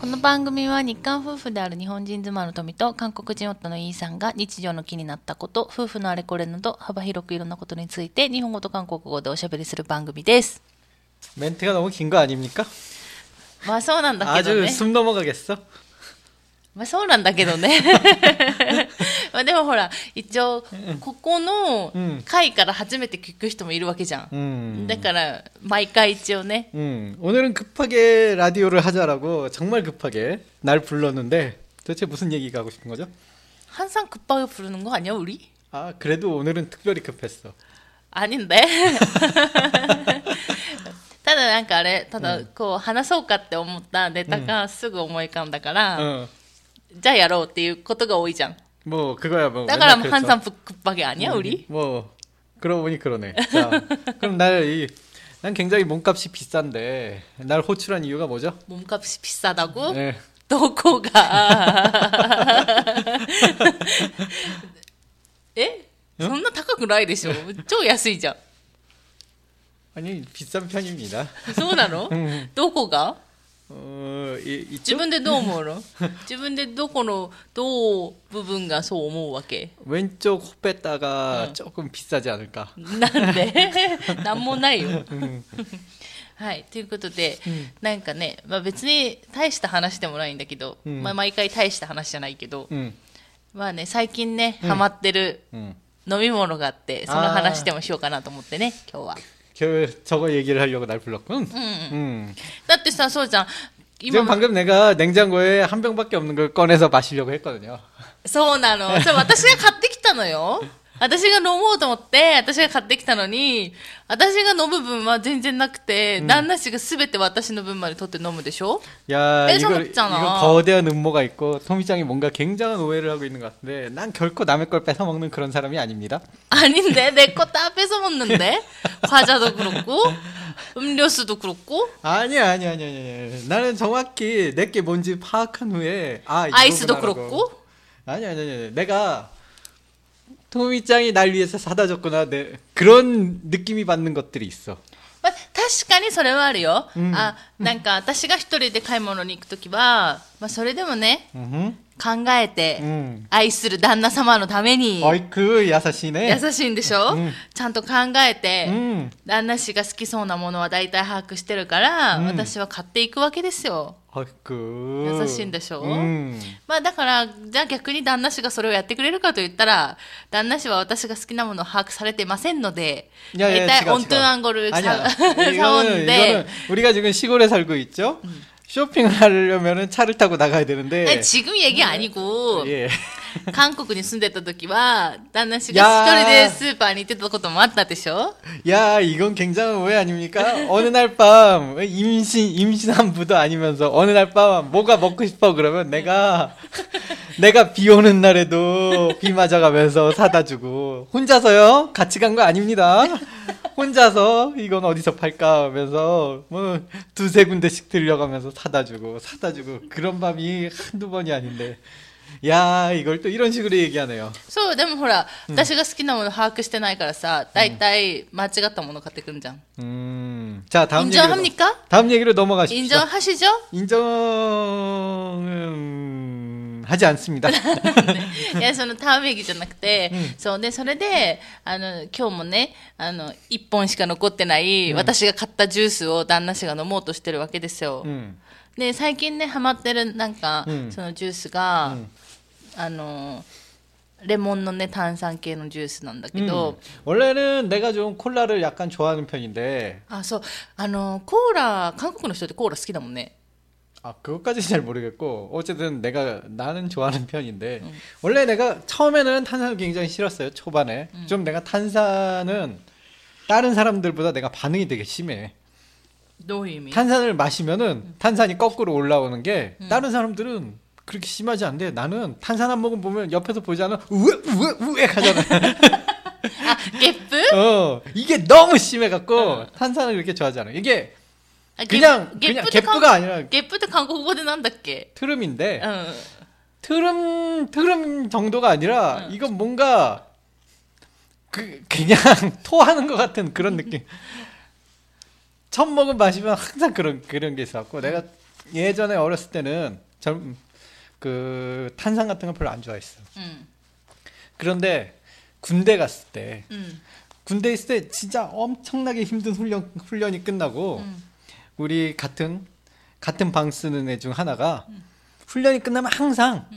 この番組は日韓夫婦である日本人妻の富と韓国人夫のイーさんが日常の気になったこと、夫婦のあれこれなど幅広くいろんなことについて日本語と韓国語でおしゃべりする番組です。 멘트가 너무 긴 거 아닙니까? まあそうなんだけど 아주 ね。 숨 넘어가겠어? まあそうなんだけどね。まあでもほら、一応、ここのうん回から初めて聞く人もいるわけじゃん。 음. だから、毎回一応ね、 음, 오늘은 급하게 라디오를 하자라고 정말 급하게 날 불렀는데 도대체 무슨 얘기가 하고 싶은 거죠? 항상 급하게 부르는 거 아니야, 우리? 아, 그래도 오늘은 특별히 급했어. 아닌데? ただなんかあれ、ただこう話そうかって思ったネタがすぐ思い浮かんだから、 어, じゃあやろうっていうことが多いじゃん。 뭐 그거야 뭐. だから 맨날 그랬어. 항상 급하게 아니야, 우리? 뭐 그러고 보니 그러네. 자, 그럼 날 이, 난 굉장히 몸값이 비싼데 날 호출한 이유가 뭐죠? 몸값이 비싸다고? 네. どこがえそんな高くないでしょ超安いじゃん。 아니 비싼 편입니다. そうなのうんどこが 어, 이, 自 이쪽 分でどう思うの自分でどこの、どう部分がそう思うわけ 왼쪽 호뺐다가 응. 조금 비싸지 않을까? なんでなんもないよ。はい。ということで、なんかね、まあ、別に大した話でもないんだけど、うんまあ、毎回大した話じゃないけど、 응, まあね、最近ね、ハマってる 응. 飲み物があって、その話でもしようかなと思ってね、今日は。 겨, 저거 얘기를 하려고 날 불렀군. うんうん。 응. だってさ、そうじゃん。 지금 今、 방금 내가 냉장고에 한 병밖에 없는 걸 꺼내서 마시려고 했거든요. そうなの。それ私が買ってきたのよ。 私が飲もうと思って、私が買ってきたのに、私が飲む分は全然なくて、旦那氏が全て私の分まで取って飲むでしょ 야, 뺏어 이거, 먹잖아. 이거 거대한 음모가 있고 토미짱이 뭔가 굉장한 오해를 하고 있는 것 같은데 난 결코 남의 걸 뺏어 먹는 그런 사람이 아닙니다. 아닌데 내 거 다 뺏어 먹는데 과자도 그렇고 음료수도 그렇고 아니야, 아니야, 아니야, 아니야. 나는 정확히 내게 뭔지 파악한 후에 아, 아이스도 이거구나라고. 그렇고 아니야, 아니야, 아니야. 내가 토미짱이 날 위해서 사다 줬구나. 내, 그런 느낌이 받는 것들이 있어. まあ、確かにそれはあるよ、うんあなんか私が一人で買い物に行くときは、まあ、それでもね 음. 考えて、 음. 愛する旦那様のために 어이쿠, 야사시네. 優しいんでしょ、うんちゃんと考えて、 음. 旦那氏が好きそうなものは大体把握してるから、うん私は買っていくわけですよ 어이쿠. 優しいんでしょ 음. まあだから、じゃあ逆に旦那氏がそれをやってくれるかと言ったら、旦那氏は私が好きなものを把握されてませんので、 야, 야, 大体 지가, オントゥ 지가. アンゴル 아니야. さサオ 이거는, ンで 이거는 、 우리가 지금 시골에 살고 있죠? 쇼핑을 하려면은 차를 타고 나가야 되는데. 아니, 지금 얘기 아니고, 예. 韓国に住んでた時は旦那氏が一人でスーパーに行ってたこともあったでしょや이건굉장한오해아닙니까? 어느 날밤임신임신한부도아니면서 어느 날밤 뭐가 먹고 싶어? 그러면 내가 내가 비 오는 날에도 비 맞아가면서 사다 주고 혼자서요? 같이 간 거 아닙니다. 혼자서 이건 어디서 팔까? 하면서 뭐 두세 군데씩 들려가면서 사다 주고 사다 주고 그런 밤이 한두 번이 아닌데 야, 이걸 또 이런 식으로 얘기하네요. そう、でもほら、私が好きなもの把握してないからさ、大体間違ったもの買ってくんじゃん。 음, 자, 다음 얘기로, 인정합니까? 다음 얘기로 넘어가십시오. 인정하시죠? 인정은 하지 않습니다. いや、そのターメギじゃなくて、そうで、それで、あの、今日もね、あの、一本しか残ってない、私が買ったジュースを旦那氏が飲もうとしてるわけですよ。 음, で、最近ね、ハマってる、なんか、うんそのジュースが、うんあの、レモンのね、炭酸系のジュースなんだけど、 음. 원래는 내가 좀 콜라를 약간 좋아하는 편인데, あ、そう、あの、コーラ、韓国の人ってコーラ好きだもんね。 아 그것까지 잘 모르겠고 어쨌든 내가 나는 좋아하는 편인데 음. 원래 내가 처음에는 탄산을 굉장히 싫었어요 초반에. 음. 좀 내가 탄산은 다른 사람들보다 내가 반응이 되게 심해. 노이미. 탄산을 마시면은 음. 탄산이 거꾸로 올라오는 게 음. 다른 사람들은 그렇게 심하지 않은데 나는 탄산 한 모금 보면 옆에서 보지 않아. 우에 우에 우에 가잖아. 아 깨뿔 어 이게 너무 심해갖고 어. 탄산을 그렇게 좋아하지 않아. 이게 그냥 게, 그냥 개프가 아니라 개프드 한국語で 난다께 트름인데 응. 트름 트름 정도가 아니라 응. 이건 뭔가 그 그냥 토하는 것 같은 그런 느낌. 처음 먹은 맛이면 항상 그런 그런 게 있었고 내가 예전에 어렸을 때는 젊, 그 탄산 같은 걸 별로 안 좋아했어. 응. 그런데 군대 갔을 때 군대 있을 때 진짜 엄청나게 힘든 훈련 훈련이 끝나고. 우리 같은 같은 방 쓰는 애 중 하나가 훈련이 끝나면 항상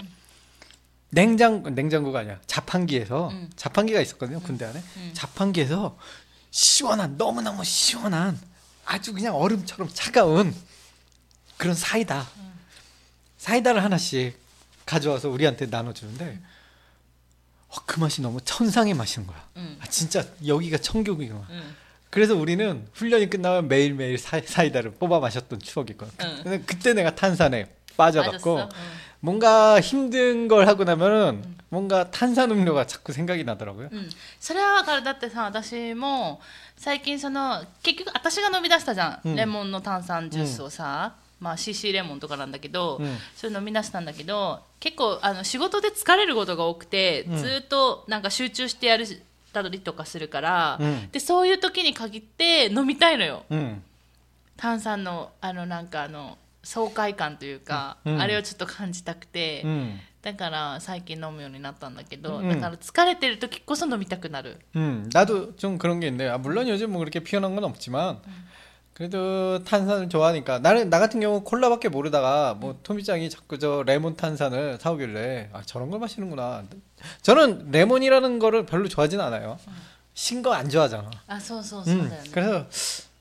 냉장 냉장고가 아니야 자판기에서 음. 자판기가 있었거든요 군대 안에 음. 자판기에서 시원한 너무 너무 시원한 아주 그냥 얼음처럼 차가운 그런 사이다 사이다를 하나씩 가져와서 우리한테 나눠주는데 어, 그 맛이 너무 천상의 맛인 거야. 아, 진짜 여기가 천국이구나. うん 그래서 우리는 훈련이 끝나면 매일매일 사, 사이다를 뽑아 마셨던 추억이 있거든. 응. 근데 그때 내가 탄산에 빠져갖고 맞았어? 뭔가 힘든 걸 하고 나면은 뭔가 탄산 음료가 자꾸 생각이 나더라고요. うん、それはわかるだってさ私も最近その結局私が飲み出したじゃん、うんレモンの炭酸ジュースをさ、まあ CC レモンとかなんだけど、うんそれ飲み出したんだけど結構あの仕事で疲れることが多くて、うんずっとなんか集中してやる たりとかするから、うんでそういう時に限って飲みたいのよ 응. 炭酸のあのなんかあの爽快感というか、うんあれをちょっと感じたくて、 응. だから最近飲むようになったんだけど、うんだから疲れてる時こそ飲みたくなる 음, 나도 좀 그런 게 있는데, 아, 물론 요즘 뭐 그렇게 피어난 건 없지만, 그래도 탄산을 좋아하니까 나는 나 같은 경우 콜라밖에 모르다가 뭐 음. 토미짱이 자꾸 저 레몬 탄산을 사오길래 아 저런 걸 마시는구나. 저는 레몬이라는 거를 별로 좋아하진 않아요. 음. 신거 안 좋아하잖아. 아, 소소 음, 그래서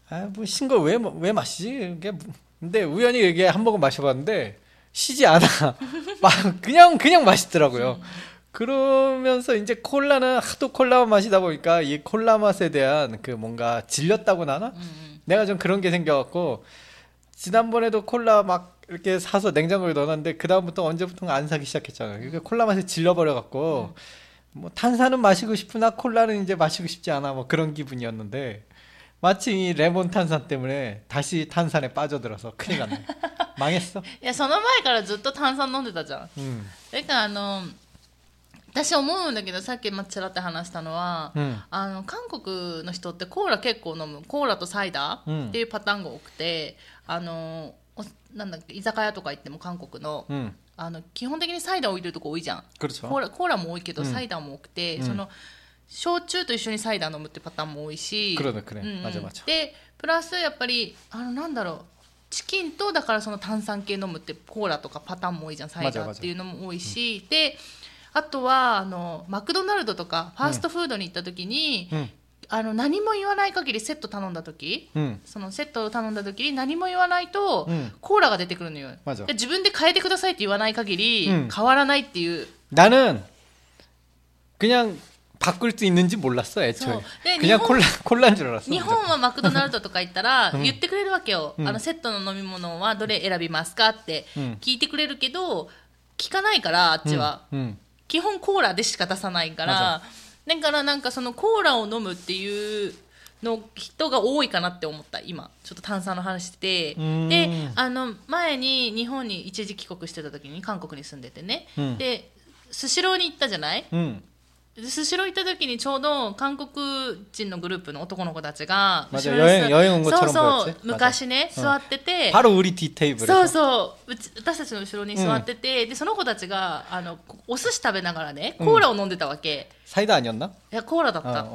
아뭐 신거 왜 왜 마시지? 뭐, 근데 우연히 이게 한 모금 마셔봤는데 시지 않아. 막 그냥 그냥 맛있더라고요. 그러면서 이제 콜라는 하도 콜라 마시다 보니까 이 콜라 맛에 대한 그 뭔가 질렸다고 나나? 음. 음. 내가 좀 그런 게 생겨갖고, 지난번에도 콜라 막 이렇게 사서 냉장고에 넣어놨는데, 그다음부터 언제부턴가 안 사기 시작했잖아요. 그러니까 콜라 맛에 질려버려갖고, 뭐 탄산은 마시고 싶으나 콜라는 이제 마시고 싶지 않아. 뭐 그런 기분이었는데, 마치 이 레몬 탄산 때문에 다시 탄산에 빠져들어서 큰일 났네. 망했어. いやその前からずっと炭酸飲んでたじゃん 음. だからあの 私思うんだけどさっきちらって話したのは、うん、あの韓国の人ってコーラ結構飲む。コーラとサイダーっていうパターンが多くて、うん、あのなんだっけ居酒屋とか行っても韓国の、うん、あの基本的にサイダー置いてるとこ多いじゃん。コーラコーラも多いけど、サイダーも多くて、その焼酎と一緒にサイダー飲むってパターンも多いし、でプラスやっぱりあのなんだろう。チキンとだからその炭酸系飲むってコーラとかパターンも多いじゃんサイダーっていうのも多いし、であとはあのマクドナルドとかファーストフードに行った時に、 음. あの何も言わない限りセット頼んだ時 음. そのセットを頼んだ時に何も言わないと、うんコーラが出てくるのよ맞아 で自分で変えてくださいって言わない限り、うん変わらないっていう 나는 그냥 바꿀 수 있는지 몰랐어, 애초에. 저, 네, 그냥 일본- 콜라, 콜라인 줄 알았어. 日本はマクドナルドとか行ったらうん言ってくれるわけよ、うんあのセットの飲み物はどれ選びますかってうん聞いてくれるけど聞かないからあっちは、 음. 基本コーラでしか出さないからだからなんかそのコーラを飲むっていうの人が多いかなって思った今。ちょっと炭酸の話してであの前に日本に一時帰国してた時に韓国に住んでてね、うん。でスシローに行ったじゃない？ 음. でスシロー行った時にちょうど韓国人のグループの男の子たちがそうそう昔ね座ってて、うん、そうそううち私たちの後ろに座ってて、うん、でその子たちがあのお寿司食べながらねコーラを飲んでたわけ、うん、サイダーにやんな？いやコーラだった。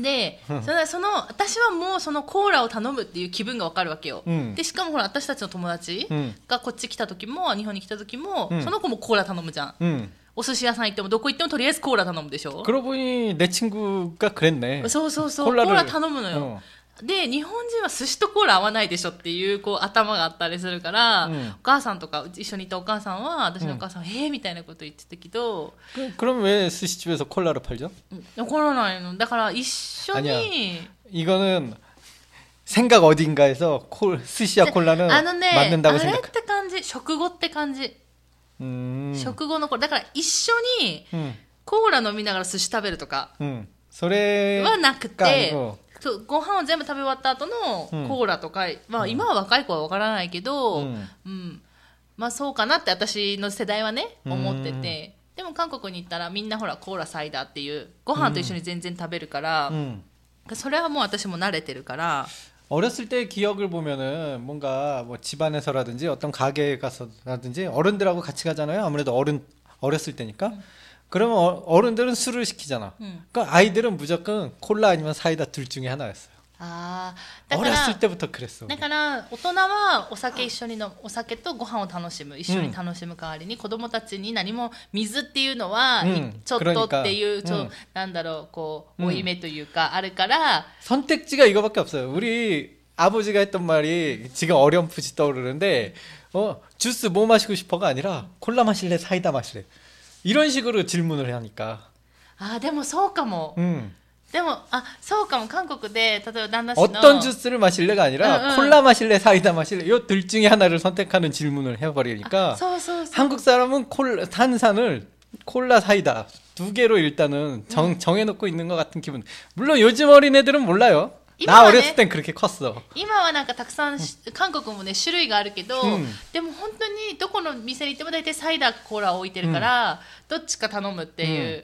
でそのその私はもうそのコーラを頼むっていう気分が分かるわけよ、うん、でしかもほら私たちの友達がこっち来た時も日本に来た時も、その子もコーラ頼むじゃん。お寿司屋さん行ってもどこ行ってもとりあえずコーラ頼むでしょ 그러고 보니 내 친구가 그랬네. そうそうそうコ 콜라를 ーラ頼むのよ、で日本人は寿司とコーラ合わないでしょっていうこう頭があったりするから、うんお母さんとかうち一緒にいたお母さんは私のお母さんは、えーみたいなこと言ってたけど、 그, 그럼 왜 스시집에서 콜라를 팔죠? うん怒らないのだから一緒に 아니야. 이거는 생각 어딘가에서 콜, 스시와 콜라는 あのねあ 맞는다고 れっ 생각. て感じ食後って感じ、 음. 食後の頃だから一緒にコーラ飲みながら寿司食べるとか、うん、それはなくてご飯を全部食べ終わった後のコーラとか、うん、まあ、今は若い子は分からないけど、うん、うん、まあ、そうかなって私の世代はね思ってて。でも韓国に行ったらみんなほらコーラサイダーっていうご飯と一緒に全然食べるから、それはもう私も慣れてるから。 어렸을 때 기억을 보면은 뭔가 뭐 집안에서라든지 어떤 가게에 가서라든지 어른들하고 같이 가잖아요. 아무래도 어른 어렸을 때니까. 그러면 어- 어른들은 술을 시키잖아. うん。 그러니까 아이들은 무조건 콜라 아니면 사이다 둘 중에 하나였어요. ああ。だから、 어렸을 때부터 그랬어. だから大人はお酒一緒に飲むお酒とご飯を楽しむ一緒に楽しむ代わりに、子供たちに何も水っていうのは、うんいちょっとっていう、 그러니까 ちょうんなんだろうこううん負い目というか、あるから 선택지가 이거밖에 없어요. 우리 아버지가 했던 말이 지금 어렴풋이 떠오르는데 어 주스 뭐 마시고 싶어가 아니라 콜라 마실래 사이다 마실래 이런 식으로 질문을 하니까 ああでもそうかも、 음. でもあそうかも韓国で例えば旦那氏の 어떤 주스를 마실래가 아니라 응, 응. 콜라 마실래 사이다 마실래 요 둘 중에 하나를 선택하는 질문을 해버리니까 そうそうそう 한국 사람은 콜 탄산을 콜라 사이다 두 개로 일단은 정, 정해놓고 있는 것 같은 기분. 물론 요즘 어린애들은 몰라요. 나 이마와 어렸을 네. 땐 그렇게 컸어. 今はなんかたくさんし韓国もね種類があるけど、うんでも本当にどこの店に行っても大体サイダーコーラを置いてるから、どっちか頼むっていう、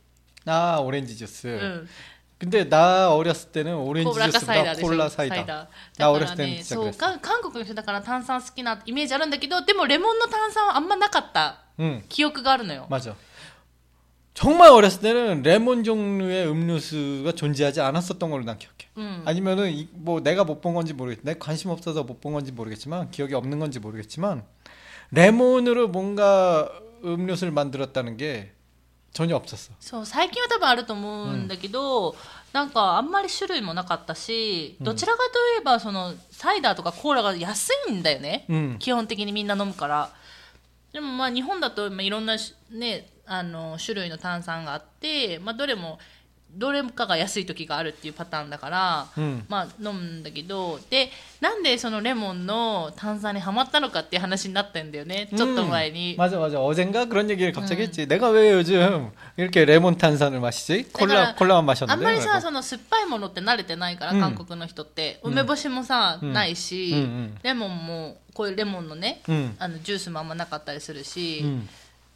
아 오렌지 주스. 응. 근데 나 어렸을 때는 오렌지 주스보다 콜라 사이다. 나 어렸을 때는 진짜 그랬어.韓国の人だから炭酸好きなイメージあるんだけどでもレモンの炭酸はあんまなかった記憶があるのよ 정말 어렸을 때는 레몬 종류의 음료수가 존재하지 않았었던 걸로 난 기억해. 음. 아니면은 이, 뭐 내가 못 본 건지 모르겠, 내 관심 없어서 못 본 건지 모르겠지만 기억이 없는 건지 모르겠지만 레몬으로 뭔가 음료수를 만들었다는 게 전혀 없었어. そう最近は多分あると思うんだけど、なんかあんまり種類もなかったしどちらかといえばそのサイダーとかコーラが安いんだよね、 응, 基本的にみんな飲むからでもまあ日本だとまあいろんなしねあの種類の炭酸があって、まあ、どれも どれかが安い時があるっていうパターンだから、 응. まあ飲むんだけどでなんでそのレモンの炭酸にはまったのかっていう話になったんだよねちょっと前に、 맞아 맞아 어젠가 그런 얘기를 갑자기 했지 내가 왜 요즘 이렇게 레몬 탄산을 마시지 콜라 그러니까 콜라만 あんま 마셨는데 りさその酸っぱいものって慣れてないから、うん韓国の人って梅干しもさ、うんないし、うんうんレモンもこういうレモンのね、 응, あのジュースもあんまなかったりするし、 응,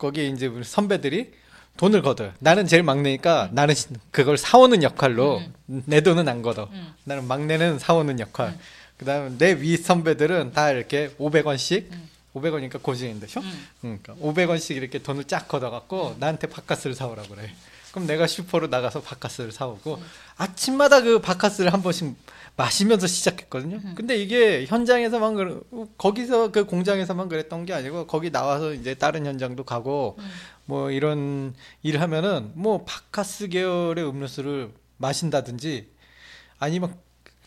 거기 이제 우리 선배들이 돈을 걷어요. 나는 제일 막내니까 나는 시- 그걸 사오는 역할로 내 돈은 안 걷어. 음. 나는 막내는 사오는 역할. 그다음에 내위 선배들은 다 이렇게 500원씩 500원이니까 고생인데, 쇼? 음. 그러니까 500원씩 이렇게 돈을 쫙 걷어갖고 나한테 바카스를 사오라 그래. 그럼 내가 슈퍼로 나가서 바카스를 사오고 아침마다 그 바카스를 한 번씩 마시면서 시작했거든요. 음. 근데 이게 현장에서만 그 거기서 그 공장에서만 그랬던 게 아니고 거기 나와서 이제 다른 현장도 가고 음. 뭐 이런 일을 하면은 뭐 파카스 계열의 음료수를 마신다든지 아니면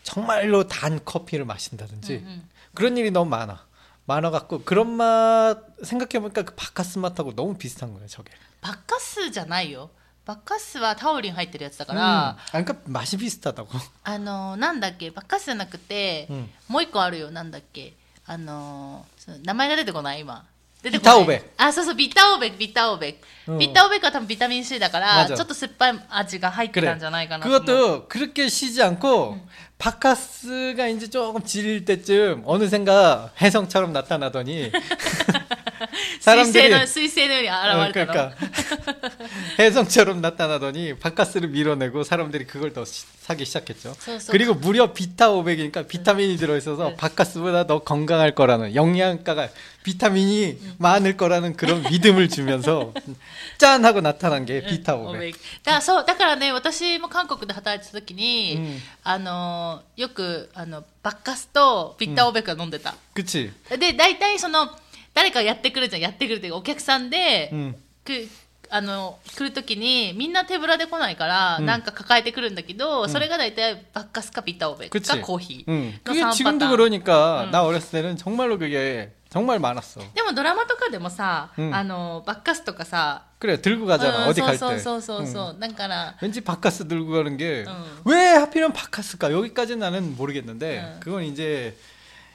정말로 단 커피를 마신다든지 음, 그런 일이 너무 많아. 많아 갖고 그런 맛 생각해 보니까 그 바카스 맛하고 너무 비슷한 거예요, 저게. 바카스잖아요. バッカスはタオリン入ってるやつだか 음. ら、 아, 그러니까 맛이 비슷하다고. あのなんだっけバッカスじゃなくて、うんもう一個あるよなんだっけあのそう名前が出てこない今出てこないビタオベあそうそうビタオベビタオベ、うんビタオベは多分ビタミン C だから맞아 ちょっと酸っぱい味が入ってたんじゃないかなと思う 그것도 그렇게 쉬지 않고 바카스가 이제 조금 질릴 때쯤 어느샌가 혜성처럼 나타나더니 彗星 사람들이 の、彗星のように 어, 現れたの。 그러니까 혜성처럼 나타나더니 바카스를 밀어내고 사람들이 그걸 더 시- 사기 시작했죠. 소- 소- 그리고 무려 비타 500이니까 비타민이 들어있어서 네. 바카스보다 더 건강할 거라는 영양가가 비타민이 많을 거라는 그런 믿음을 주면서 짠 하고 나타난 게 비타 お 500. べだからそうだからね私も韓国で働いてた時に、うんあのよくあのバッカスとビッターオーベックが飲んでた、 그치? で大体その 誰かやってくるじゃんやってくるっていうかお客さんで、 음. くあの来る時にみんな手ぶらで来ないから、うんなんか抱えてくるんだけど、それが大体バッカスかビッターオーベック 그치? かコーヒー 응. の 그게 3パ 지금도 ターン 그러니까 응. 나 어렸을 때는 정말로 그게 정말 많았어. でもドラマとかでもさ、うんあのバッカスとかさ 그래 들고 가잖아 うん 어디 そう 갈 そう 때. そうそうそう、 응. だから 왠지 바카스 들고 가는 게 응. 왜 하필이면 바카스일까? 여기까지는 나는 모르겠는데 응. 그건 이제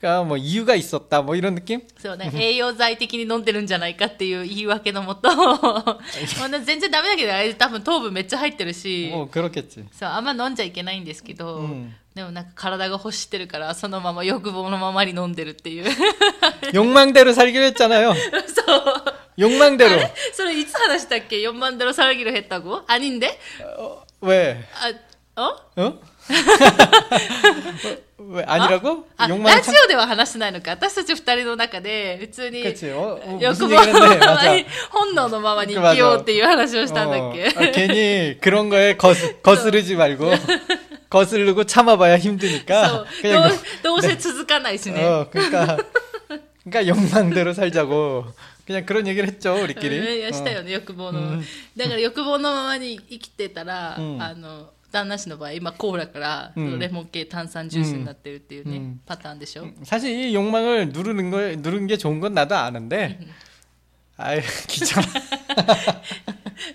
그러니까 뭐 이유가 있었다 뭐 이런 느낌? そうね栄養剤的に飲んでるんじゃないかっていう言い訳のもとまあ全然ダメだけどあれ多分糖分めっちゃ入ってるし 뭐 그렇겠지. そうあんま飲んじゃいけないんですけど、うんでもなんか体が欲してるからそのまま欲望のままに飲んでるっていう 욕망대로 살기로 했잖아요. そう 욕망대로. それいつ話したっけ4万ドル살기로했다고 아닌데? 어, 왜? あ 어 어? 왜 아니라고? あラ 욕망 ジ 참... オでは話してないのか私たち二人の中で普通に 그치. 어, 어, 欲 무슨 望 얘기를 の 했네. まま 맞아. に本能のままに生きようっていう話をしたんだっけ、 어, 아, 괜히 그런 거에 거스, 거스르지 말고 거스르고 참아봐야 そう 힘드니까 どう 그냥 どうせ続かないしね、 어 그러니까 그러니까 욕망대로 살자고 그냥 그런 얘기를 했죠 うん 우리끼리 いやしたよね、欲望の、だから欲望のままに生きてたら、うんあの 旦那氏の場合今コーラから、うんレモン系炭酸ジュースになってるっていうね、うんパターンでしょ、 사실 이 욕망을 누르는 거 누른 게 좋은 건 나도 아는데 아이 귀찮아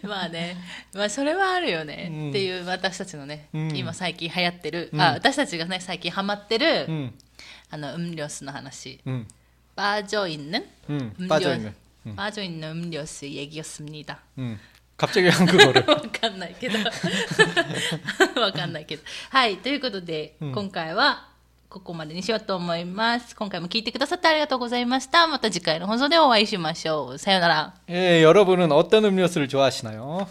まあね、まあそれはあるよね、うんっていう私たちのね、うん今最近流行ってる、うんあ私たちがね最近ハマってる、 음, あの음료수の話 음, 빠져 있는 음, 음료 빠져 있는 음, 빠져 있는 음료수 얘기였습니다. 음. 갑자기 한국어를 わかんないけどわかんないけどはいということで、うん今回はここまでにしようと思います今回も聞いてくださってありがとうございましたまた次回の放送でお会いしましょうさようなら 예, 여러분은 어떤 음료수를 좋아하시나요?